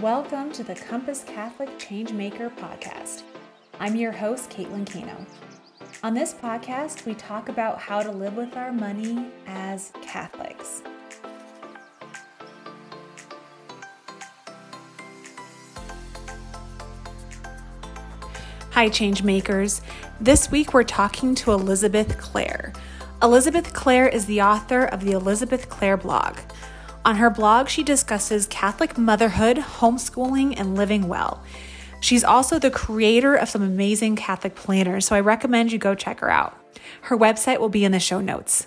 Welcome to the Compass Catholic Changemaker podcast. I'm your host, Caitlin Kano. On this podcast, we talk about how to live with our money as Catholics. Hi, Changemakers. This week we're talking to Elizabeth Clare. Elizabeth Clare is the author of the Elizabeth Clare blog. On her blog, she discusses Catholic motherhood, homeschooling, and living well. She's also the creator of some amazing Catholic planners, so I recommend you go check her out. Her website will be in the show notes.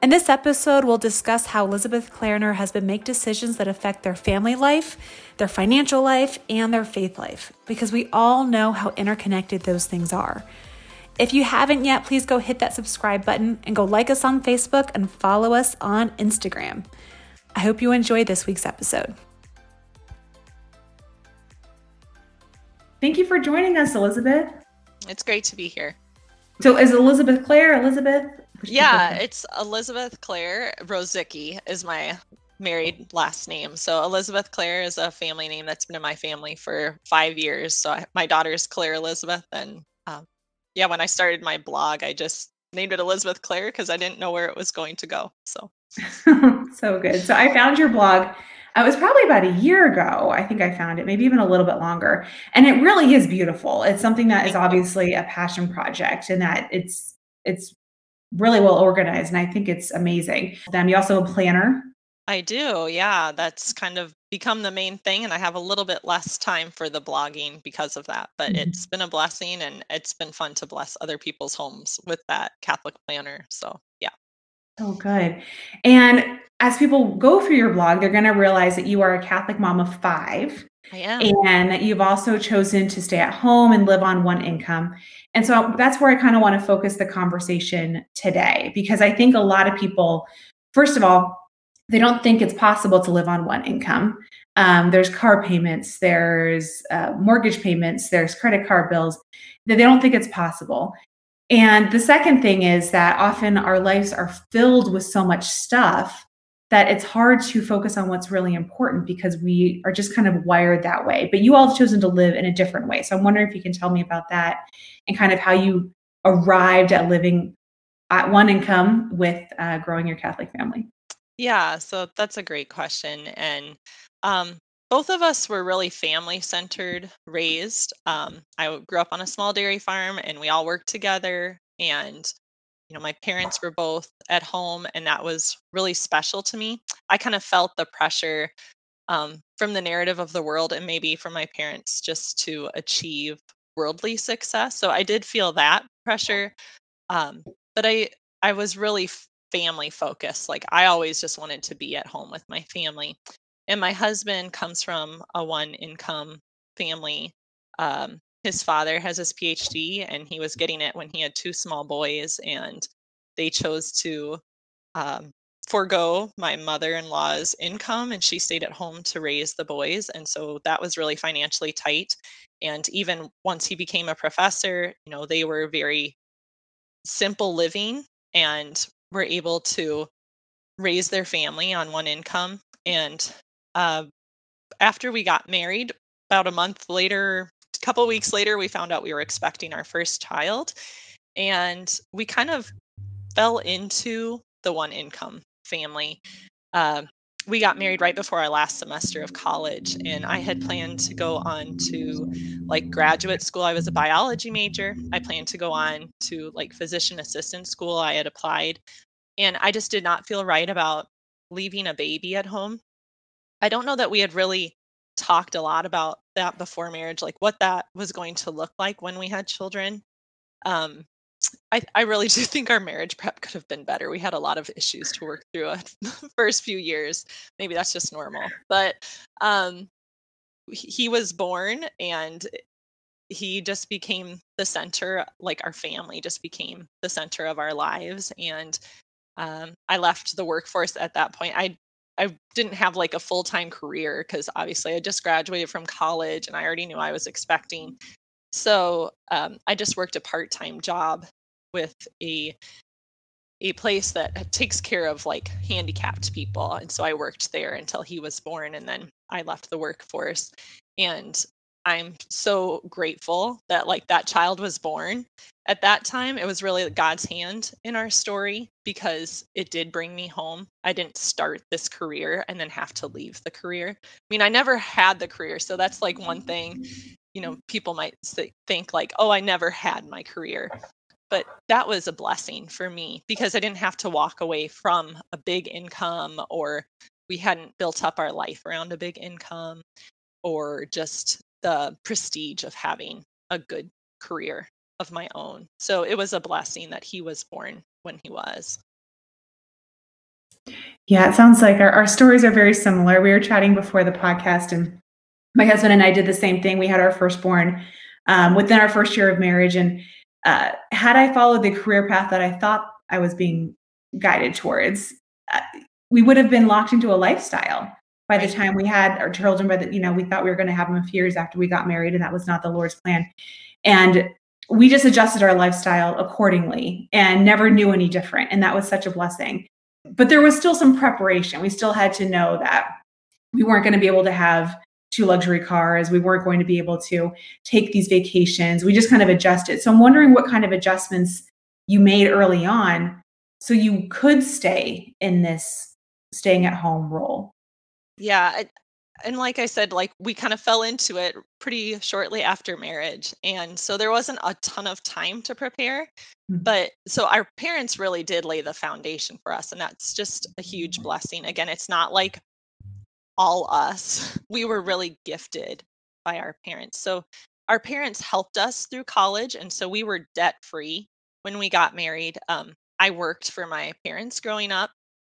In this episode, we'll discuss how Elizabeth and her husband make decisions that affect their family life, their financial life, and their faith life, because we all know how interconnected those things are. If you haven't yet, please go hit that subscribe button and go like us on Facebook and follow us on Instagram. I hope you enjoyed this week's episode. Thank you for joining us, Elizabeth. It's great to be here. So, is Elizabeth Clare, Elizabeth? Yeah, it's Elizabeth Clare Rosicki is my married last name. So Elizabeth Clare is a family name that's been in my family for five years. So I, my daughter is Claire Elizabeth, and um, yeah, when I started my blog, I just named it Elizabeth Clare because I didn't know where it was going to go. So so good. So I found your blog. Uh, it was probably about a year ago. I think I found it, maybe even a little bit longer. And it really is beautiful. It's something that is obviously a passion project and that it's it's really well organized. And I think it's amazing. Then you also a planner. I do. Yeah. That's kind of become the main thing. And I have a little bit less time for the blogging because of that. But mm-hmm. it's been a blessing and it's been fun to bless other people's homes with that Catholic planner. So yeah. Oh, good. And as people go through your blog, they're going to realize that you are a Catholic mom of five. I am. And that you've also chosen to stay at home and live on one income. And so that's where I kind of want to focus the conversation today, because I think a lot of people, first of all, they don't think it's possible to live on one income. Um, there's car payments, there's uh, mortgage payments, there's credit card bills. They don't think it's possible. And the second thing is that often our lives are filled with so much stuff that it's hard to focus on what's really important because we are just kind of wired that way. But you all have chosen to live in a different way. So I'm wondering if you can tell me about that and kind of how you arrived at living at one income with uh, growing your Catholic family. Yeah, so that's a great question. And um, both of us were really family centered raised. Um, I grew up on a small dairy farm and we all worked together. And, you know, my parents were both at home and that was really special to me. I kind of felt the pressure um, from the narrative of the world and maybe from my parents just to achieve worldly success. So I did feel that pressure. Um, but I, I was really family focused. Like I always just wanted to be at home with my family and my husband comes from a one income family um, his father has his phd and he was getting it when he had two small boys and they chose to um, forego my mother-in-law's income and she stayed at home to raise the boys and so that was really financially tight and even once he became a professor you know they were very simple living and were able to raise their family on one income and uh, after we got married, about a month later, a couple weeks later, we found out we were expecting our first child. And we kind of fell into the one income family. Uh, we got married right before our last semester of college and i had planned to go on to like graduate school. I was a biology major. I planned to go on to like physician assistant school. I had applied and i just did not feel right about leaving a baby at home. I don't know that we had really talked a lot about that before marriage, like what that was going to look like when we had children. Um, I, I really do think our marriage prep could have been better. We had a lot of issues to work through the first few years. Maybe that's just normal. But um, he was born and he just became the center, like our family just became the center of our lives. And um, I left the workforce at that point. I I didn't have like a full time career because obviously I just graduated from college and I already knew I was expecting. So um, I just worked a part time job with a a place that uh, takes care of like handicapped people. And so I worked there until he was born and then I left the workforce. And I'm so grateful that like that child was born. At that time, it was really God's hand in our story because it did bring me home. I didn't start this career and then have to leave the career. I mean, I never had the career, so that's like one thing, you know, people might think like, "Oh, I never had my career." But that was a blessing for me because I didn't have to walk away from a big income or we hadn't built up our life around a big income or just the prestige of having a good career of my own. So it was a blessing that he was born when he was. Yeah, it sounds like our, our stories are very similar. We were chatting before the podcast, and my husband and I did the same thing. We had our firstborn um, within our first year of marriage. And uh, had I followed the career path that I thought I was being guided towards, uh, we would have been locked into a lifestyle by the time we had our children by the you know we thought we were going to have them a few years after we got married and that was not the lord's plan. And we just adjusted our lifestyle accordingly and never knew any different and that was such a blessing. But there was still some preparation. We still had to know that we weren't going to be able to have two luxury cars we weren't going to be able to take these vacations we just kind of adjusted so i'm wondering what kind of adjustments you made early on so you could stay in this staying at home role yeah, and like I said, like we kind of fell into it pretty shortly after marriage. And so there wasn't a ton of time to prepare. Mm. But so our parents really did lay the foundation for us. And that's just a huge blessing. Again, it's not like all us, we were really gifted by our parents. So our parents helped us through college. And so we were debt free when we got married. Um, I worked for my parents growing up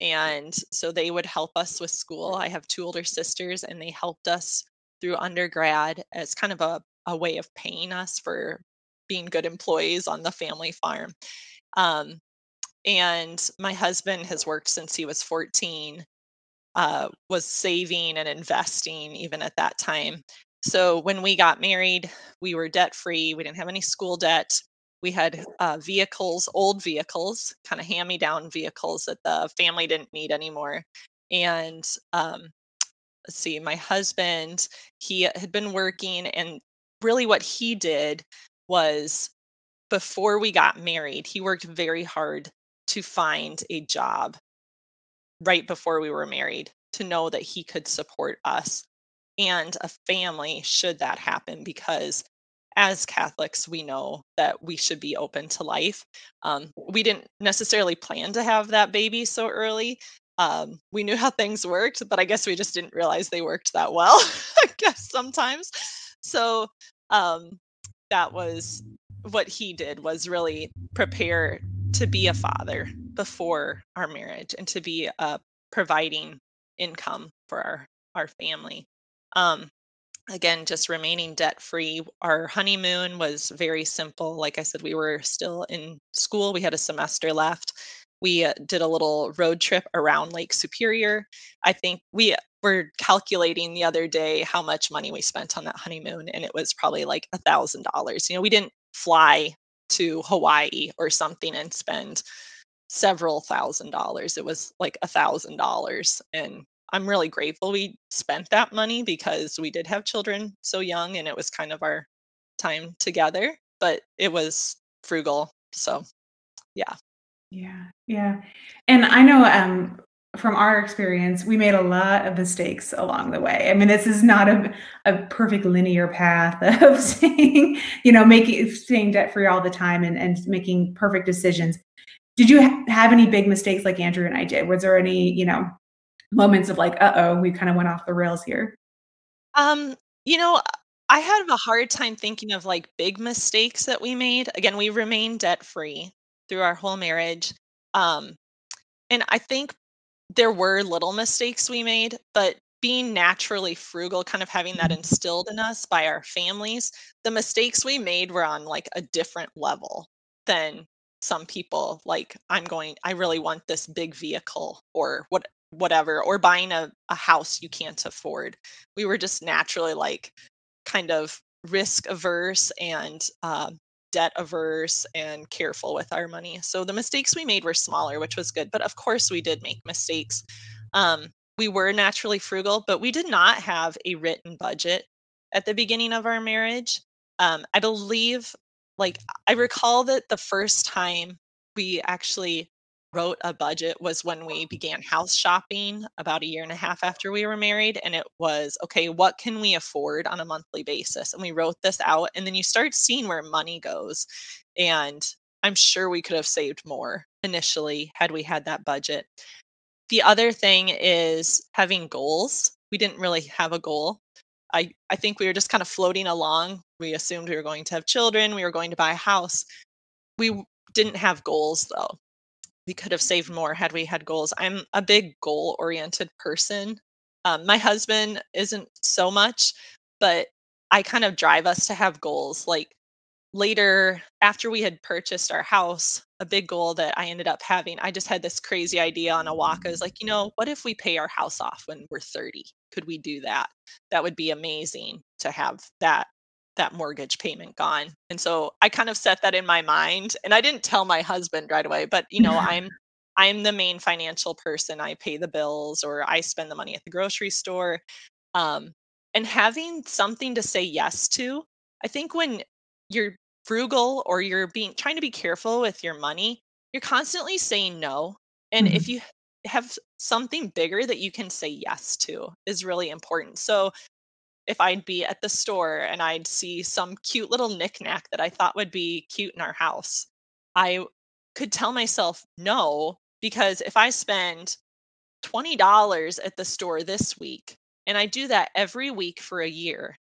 and so they would help us with school. I have two older sisters, and they helped us through undergrad as kind of a, a way of paying us for being good employees on the family farm. Um, and my husband has worked since he was 14, uh, was saving and investing even at that time. So when we got married, we were debt free. We didn't have any school debt we had uh, vehicles, old vehicles, kind of hand me down vehicles that the family didn't need anymore. And um, let's see, my husband, he had been working, and really what he did was before we got married, he worked very hard to find a job right before we were married to know that he could support us and a family should that happen because as Catholics, we know that we should be open to life. Um, we didn't necessarily plan to have that baby so early. Um, we knew how things worked, but I guess we just didn't realize they worked that well. I guess sometimes. So um, that was what he did was really prepare to be a father before our marriage and to be uh, providing income for our our family. Um, again just remaining debt free our honeymoon was very simple. Like i said we were still in school. We had a semester left. We uh, did a little road trip around lake superior. I think we were calculating the other day how much money we spent on that honeymoon and it was probably like a thousand dollars. You know we didn't fly to hawaii or something and spend several thousand dollars it was like a thousand dollars and I'm really grateful we spent that money because we did have children so young and it was kind of our time together, but it was frugal. So, yeah. Yeah. Yeah. And I know um from our experience, we made a lot of mistakes along the way. I mean, this is not a, a perfect linear path of saying, you know, making staying debt free all the time and, and making perfect decisions. Did you ha- have any big mistakes like Andrew and I did? Was there any, you know, moments of like, uh oh, we kind of went off the rails here? Um, you know, I have a hard time thinking of like big mistakes that we made. Again, we remained debt free through our whole marriage. Um, and I think there were little mistakes we made, but being naturally frugal, kind of having that instilled in us by our families, the mistakes we made were on like a different level than some people. Like, I'm going, I really want this big vehicle or what whatever or buying a, a house you can't afford we were just naturally like kind of risk averse and uh, debt averse and careful with our money. So the mistakes we made were smaller, which was good. But of course, we did make mistakes. Um, we were naturally frugal, but we did not have a written budget at the beginning of our marriage. Um, I believe, like, I recall that the first time we actually wrote a budget was when we began house shopping about a year and a half after we were married. And it was, okay, what can we afford on a monthly basis? And we wrote this out. And then you start seeing where money goes. And I'm sure we could have saved more initially had we had that budget. The other thing is having goals. We didn't really have a goal. I, I think we were just kind of floating along. We assumed we were going to have children, we were going to buy a house. We didn't have goals though we could have saved more had we had goals. I'm a big goal oriented person. Um, my husband isn't so much, but I kind of drive us to have goals. Like later, after we had purchased our house, a big goal that I ended up having, I just had this crazy idea on a walk. I was like, you know, what if we pay our house off when we're 30? Could we do that? That would be amazing to have that that mortgage payment gone. And so I kind of set that in my mind and I didn't tell my husband right away, but you know, I'm I'm the main financial person. I pay the bills or I spend the money at the grocery store. Um, and having something to say yes to, I think when you're frugal or you're being trying to be careful with your money, you're constantly saying no. And mm-hmm. if you have something bigger that you can say yes to is really important. So if I'd be at the store and I'd see some cute little knickknack that I thought would be cute in our house, I could tell myself no, because if I spend $20 at the store this week, and I do that every week for a year,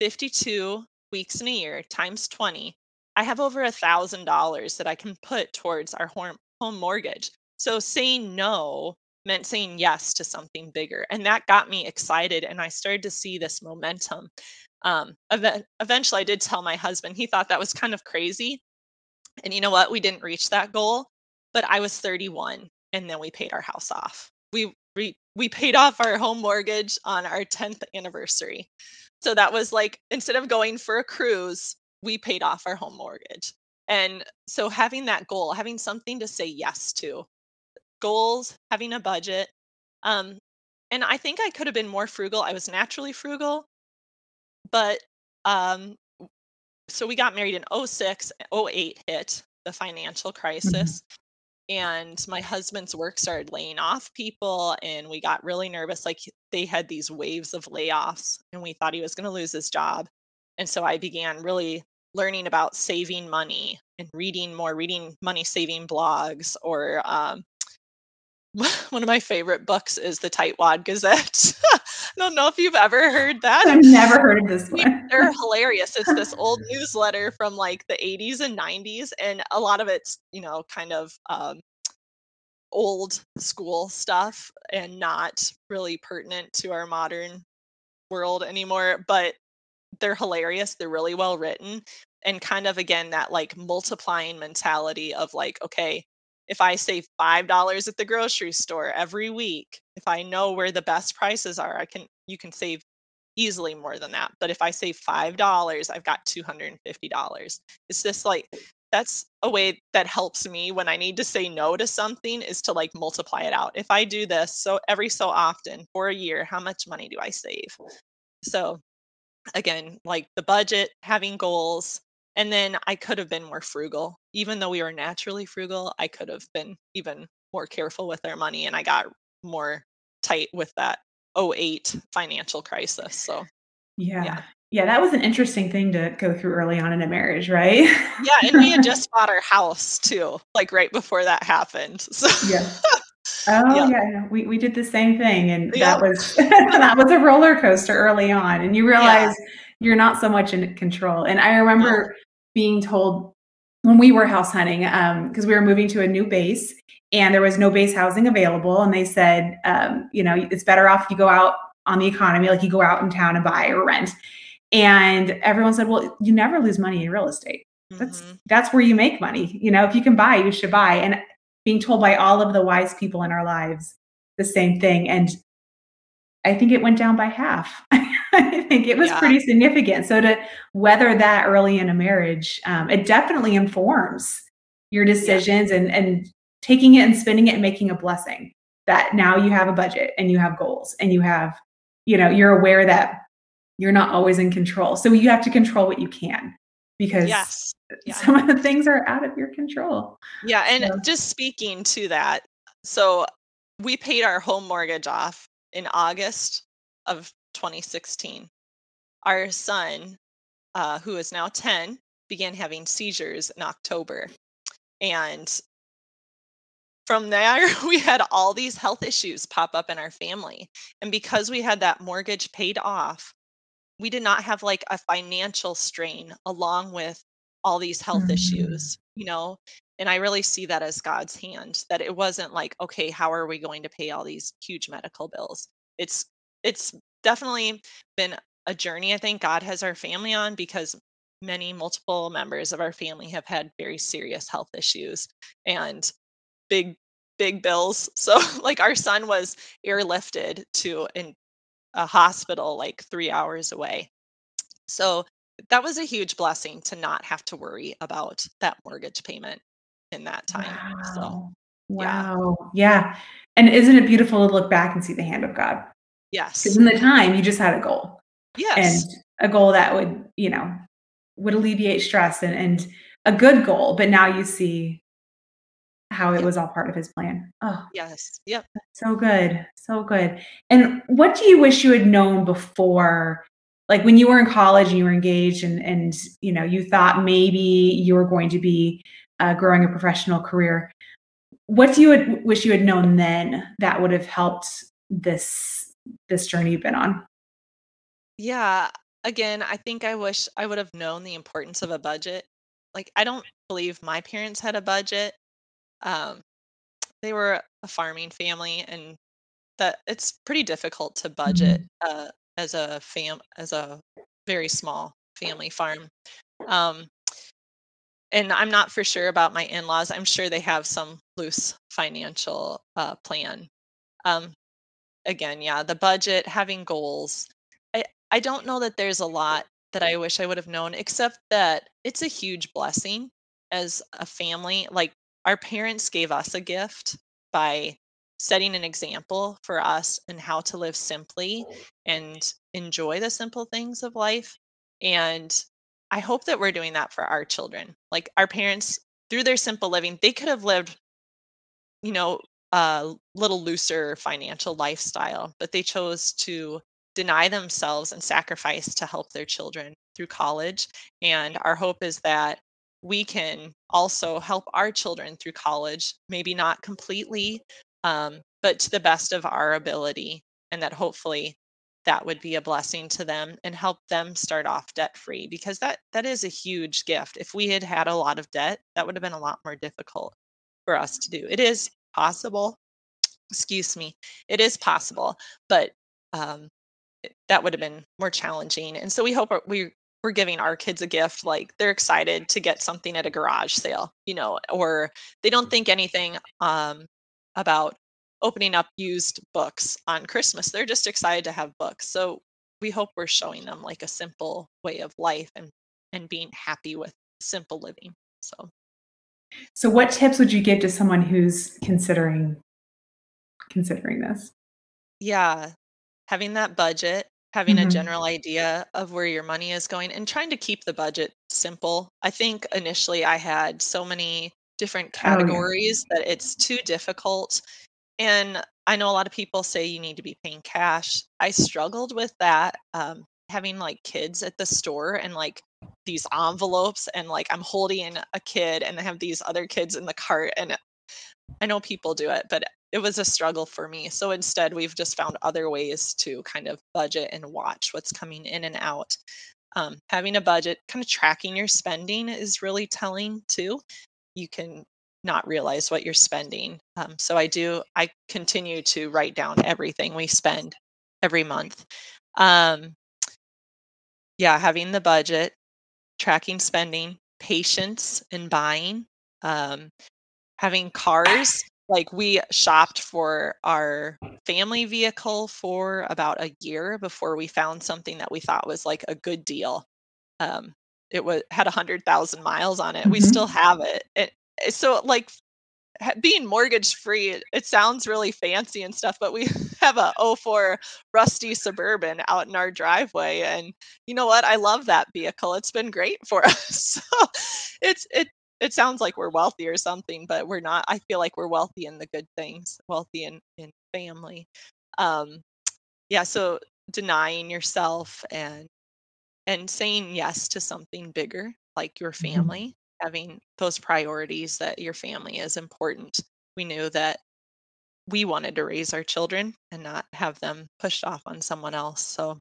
52 weeks in a year times 20, I have over a thousand dollars that I can put towards our home mortgage. So saying no meant saying yes to something bigger. And that got me excited. And I started to see this momentum. Um, ev- eventually, I did tell my husband, he thought that was kind of crazy. And you know what? We didn't reach that goal, but I was 31 and then we paid our house off. We, we, we paid off our home mortgage on our 10th anniversary. So that was like, instead of going for a cruise, we paid off our home mortgage. And so having that goal, having something to say yes to, goals, having a budget. Um, and I think I could have been more frugal. I was naturally frugal, but um, so we got married in 06, 08 hit the financial mm-hmm. crisis. Mm-hmm. And my husband's work started laying off people, and we got really nervous. Like they had these waves of layoffs, and we thought he was going to lose his job. And so I began really learning about saving money and reading more, reading money saving blogs or um, one of my favorite books is the Tightwad Gazette. I don't know if you've ever heard that. I've never heard of this one. They're hilarious. It's this old newsletter from like the 80s and 90s, and a lot of it's, you know, kind of um, old school stuff and not really pertinent to our modern world anymore. But they're hilarious. They're really well written. And kind of, again, that like multiplying mentality of like, okay, if I save $5 at the grocery store every week, if I know where the best prices are, I can you can save easily more than that. But if I save $5, I've got $250. It's just like that's a way that helps me when I need to say no to something is to like multiply it out. If I do this so every so often for a year, how much money do I save? So again, like the budget, having goals, and then I could have been more frugal. Even though we were naturally frugal, I could have been even more careful with our money and I got more tight with that 08 financial crisis. So, yeah. yeah. Yeah, that was an interesting thing to go through early on in a marriage, right? yeah, and we had just bought our house too, like right before that happened. So yeah. Oh yeah. yeah, we we did the same thing, and that was that was a roller coaster early on, and you realize yeah. you're not so much in control. And I remember being told when we were house hunting because um, we were moving to a new base and there was no base housing available and they said um, you know it's better off you go out on the economy like you go out in town and buy or rent. And everyone said well you never lose money in real estate. That's mm-hmm. that's where you make money. You know if you can buy you should buy. And being told by all of the wise people in our lives the same thing. And I think it went down by half. I think it was yeah. pretty significant. So to weather that early in a marriage, um, it definitely informs your decisions yeah. and and taking it and spending it and making a blessing. That now you have a budget and you have goals and you have, you know, you're aware that you're not always in control. So you have to control what you can because yes. Yeah. some of the things are out of your control. Yeah, and so. just speaking to that, so we paid our home mortgage off in August of 2016. Our son, uh, who is now 10, began having seizures in October. And from there, we had all these health issues pop up in our family. And because we had that mortgage paid off, we did not have like a financial strain along with all these health mm-hmm. issues, you know? And I really see that as God's hand, that it wasn't like, okay, how are we going to pay all these huge medical bills? It's it's definitely been a journey I think God has our family on because many multiple members of our family have had very serious health issues and big big bills. So like our son was airlifted to an, a hospital like 3 hours away. So that was a huge blessing to not have to worry about that mortgage payment in that time. Wow. So wow. Yeah. yeah. And isn't it beautiful to look back and see the hand of God? Yes. Because in the time you just had a goal. Yes. And a goal that would, you know, would alleviate stress and, and a good goal, but now you see how it yep. was all part of his plan. Oh, yes. Yep. So good. So good. And what do you wish you had known before? Like when you were in college and you were engaged and, and you know, you thought maybe you were going to be uh, growing a professional career. What do you wish you had known then that would have helped this this journey you've been on? Yeah, again, I think I wish I would have known the importance of a budget. Like, I don't believe my parents had a budget. Um, they were a farming family, and that it's pretty difficult to budget mm-hmm. uh, as a fam as a very small family farm. Um, and I'm not for sure about my in-laws. I'm sure they have some loose financial uh, plan. Um, again, yeah, the budget, having goals. I I don't know that there's a lot that I wish I would have known, except that it's a huge blessing as a family. Like our parents gave us a gift by setting an example for us and how to live simply and enjoy the simple things of life. And I hope that we're doing that for our children. Like our parents, through their simple living, they could have lived, you know, a little looser financial lifestyle, but they chose to deny themselves and sacrifice to help their children through college. And our hope is that we can also help our children through college, maybe not completely, um, but to the best of our ability. And that hopefully that would be a blessing to them and help them start off debt free because that that is a huge gift. If we had had a lot of debt that would have been a lot more difficult for us to do. It is possible excuse me it is possible but um, that would have been more challenging and so we hope we we're giving our kids a gift like they're excited to get something at a garage sale you know or they don't think anything um, about opening up used books on Christmas. They're just excited to have books. So we hope we're showing them like a simple way of life and and being happy with simple living. So So what tips would you give to someone who's considering considering this? Yeah, having that budget, having mm-hmm. a general idea of where your money is going and trying to keep the budget simple. I think initially I had so many different categories oh, yeah. that it's too difficult and I know a lot of people say you need to be paying cash. I struggled with that, um, having like kids at the store and like these envelopes, and like I'm holding a kid and I have these other kids in the cart. And I know people do it, but it was a struggle for me. So instead, we've just found other ways to kind of budget and watch what's coming in and out. Um, having a budget, kind of tracking your spending is really telling too. You can not realize what you're spending. Um, so I do, I continue to write down everything we spend every month. Um, yeah, having the budget, tracking spending, patience in buying, um, having cars. like we shopped for our family vehicle for about a year before we found something that we thought was like a good deal. Um, it was had a hundred thousand miles on it. Mm-hmm. We still have it. it. So like being mortgage free, it sounds really fancy and stuff, but we have a 04 rusty suburban out in our driveway. And you know what? I love that vehicle. It's been great for us. so it's it it sounds like we're wealthy or something, but we're not. I feel like we're wealthy in the good things, wealthy in, in family. Um yeah, so denying yourself and and saying yes to something bigger like your mm-hmm. family having those priorities that your family is important. We knew that we wanted to raise our children and not have them pushed off on someone else. So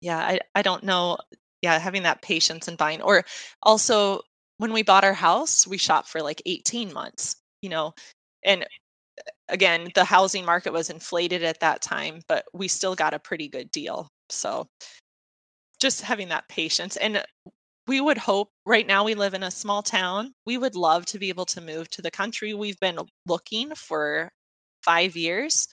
yeah, I, I don't know. Yeah, having that patience and buying or also when we bought our house, we shopped for like 18 months, you know, and uh, again, the housing market was inflated at that time, but we still got a pretty good deal. So just having that patience and we would hope right now we live in a small town. We would love to be able to move to the country. We've been looking for five years.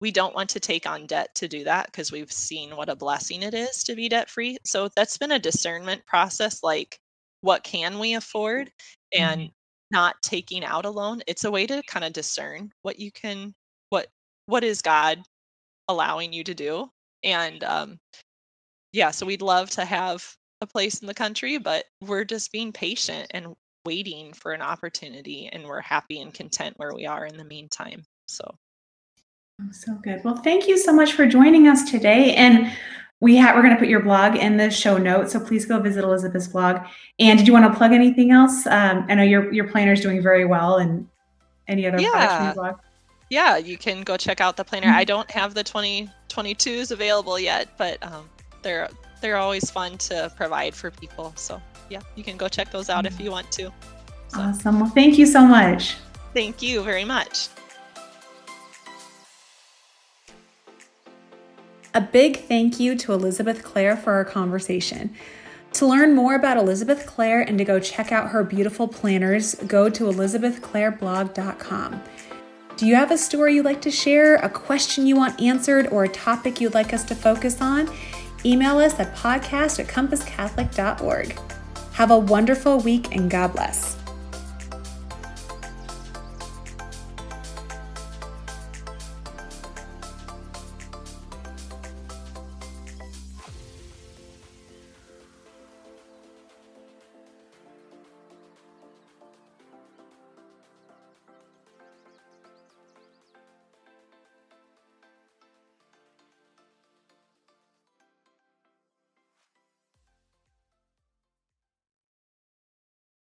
We don't want to take on debt to do that because we've seen what a blessing it is to be debt free. So that's been a discernment process like, what can we afford? And mm-hmm. not taking out a loan. It's a way to kind of discern what you can, what, what is God allowing you to do? And um, yeah, so we'd love to have a place in the country, but we're just being patient and waiting for an opportunity and we're happy and content where we are in the meantime. So oh, so good. Well, thank you so much for joining us today. And we have we're going to put your blog in the show notes, so please go visit Elizabeth's blog. And did you want to plug anything else? Um, I know your your planner is doing very well, and any other yeah. products from your blog. Yeah, you can go check out the planner. Mm-hmm. I don't have the 2022s available yet, but um, they're they're always fun to provide for people. So yeah, you can go check those out if mm-hmm. you want to. So. Awesome. Well, thank you so much. Thank you very much. A big thank you to Elizabeth Clare for our conversation. To learn more about Elizabeth Clare and to go check out her beautiful planners, go to elizabethclareblog.com. Do you have a story you'd like to share, a question you want answered, or a topic you'd like us to focus on? Email us at podcast at compasscatholic.org. Have a wonderful week and God bless.